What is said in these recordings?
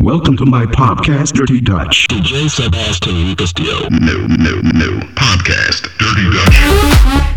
Welcome to my podcast, Dirty Dutch. DJ Sebastian Castillo. No, no, no. Podcast, Dirty Dutch.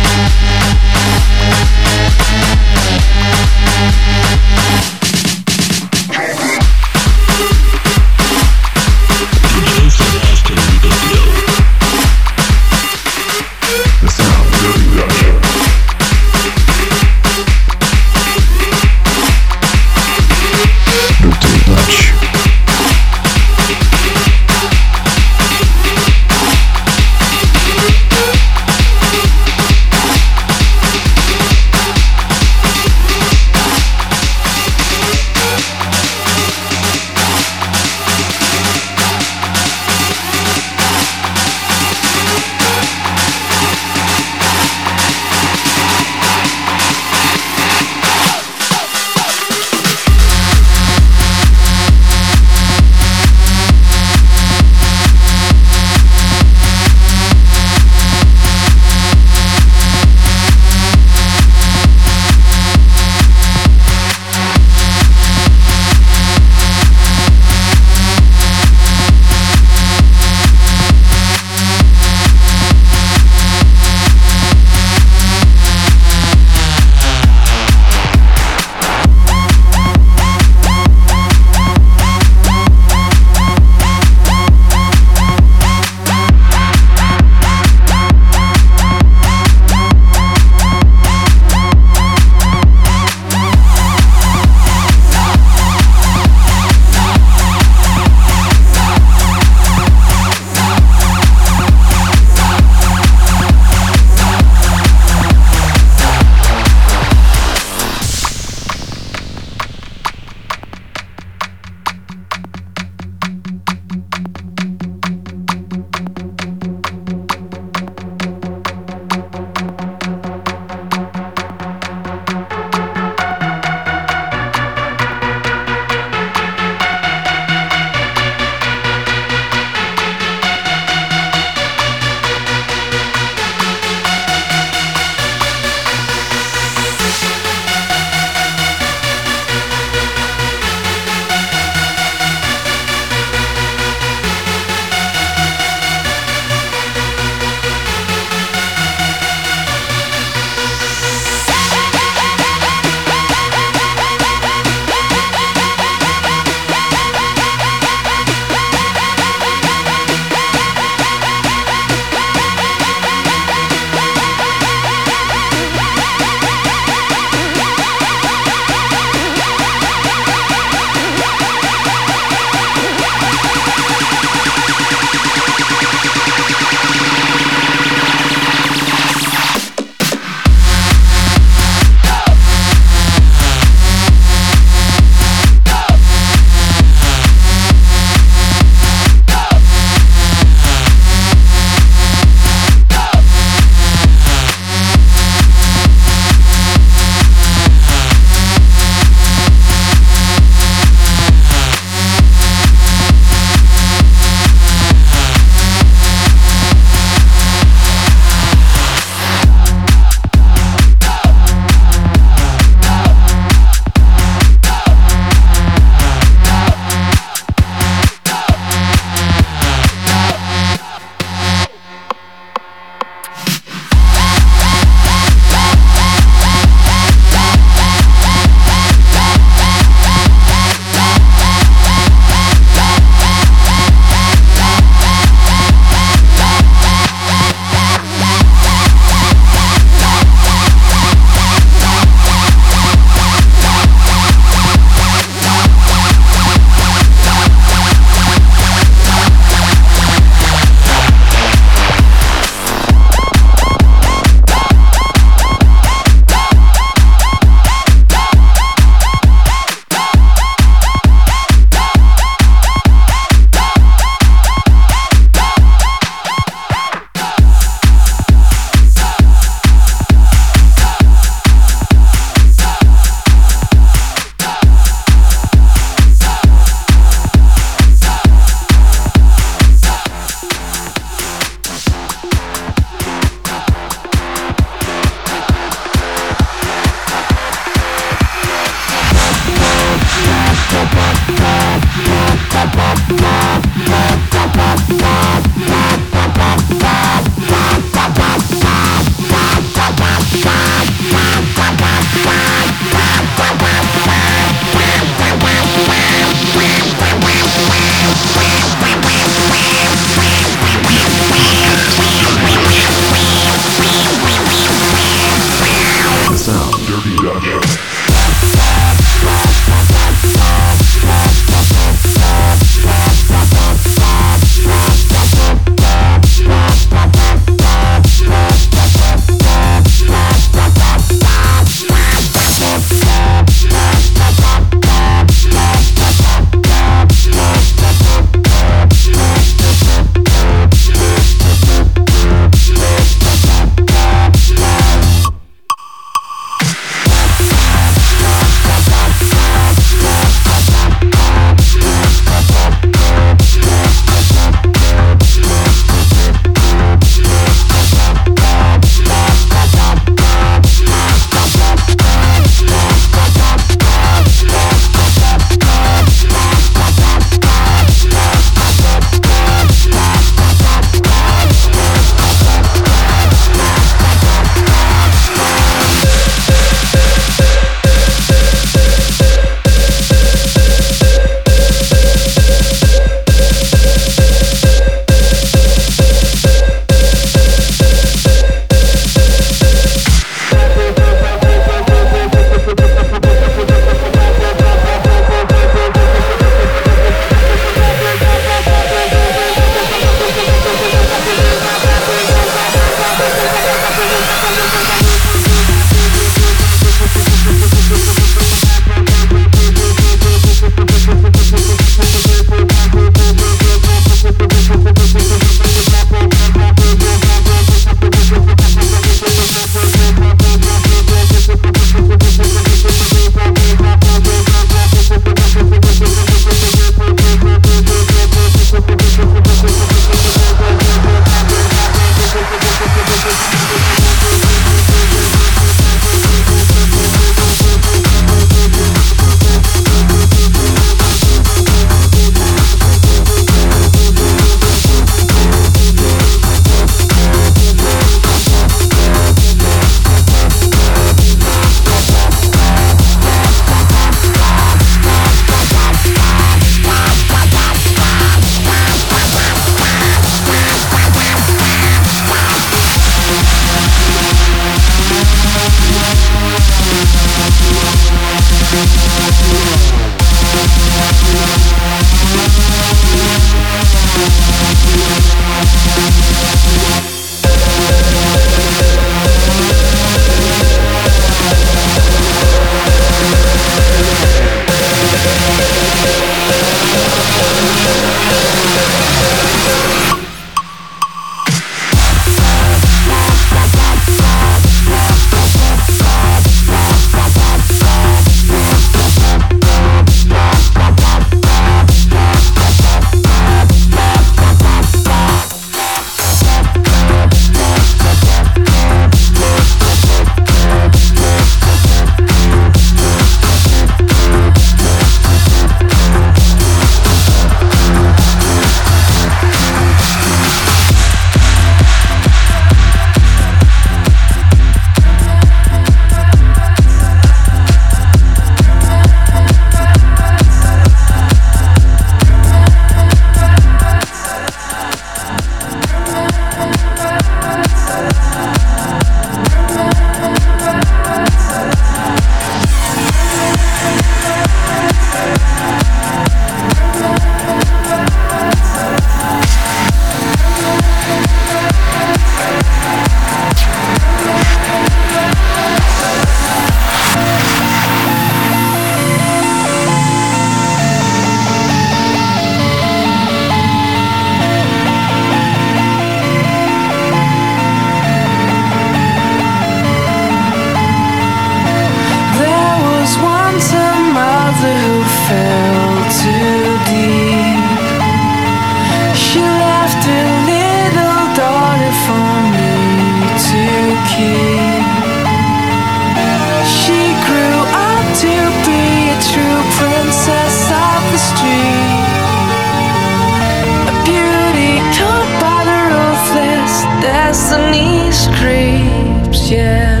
the knees creeps, yeah.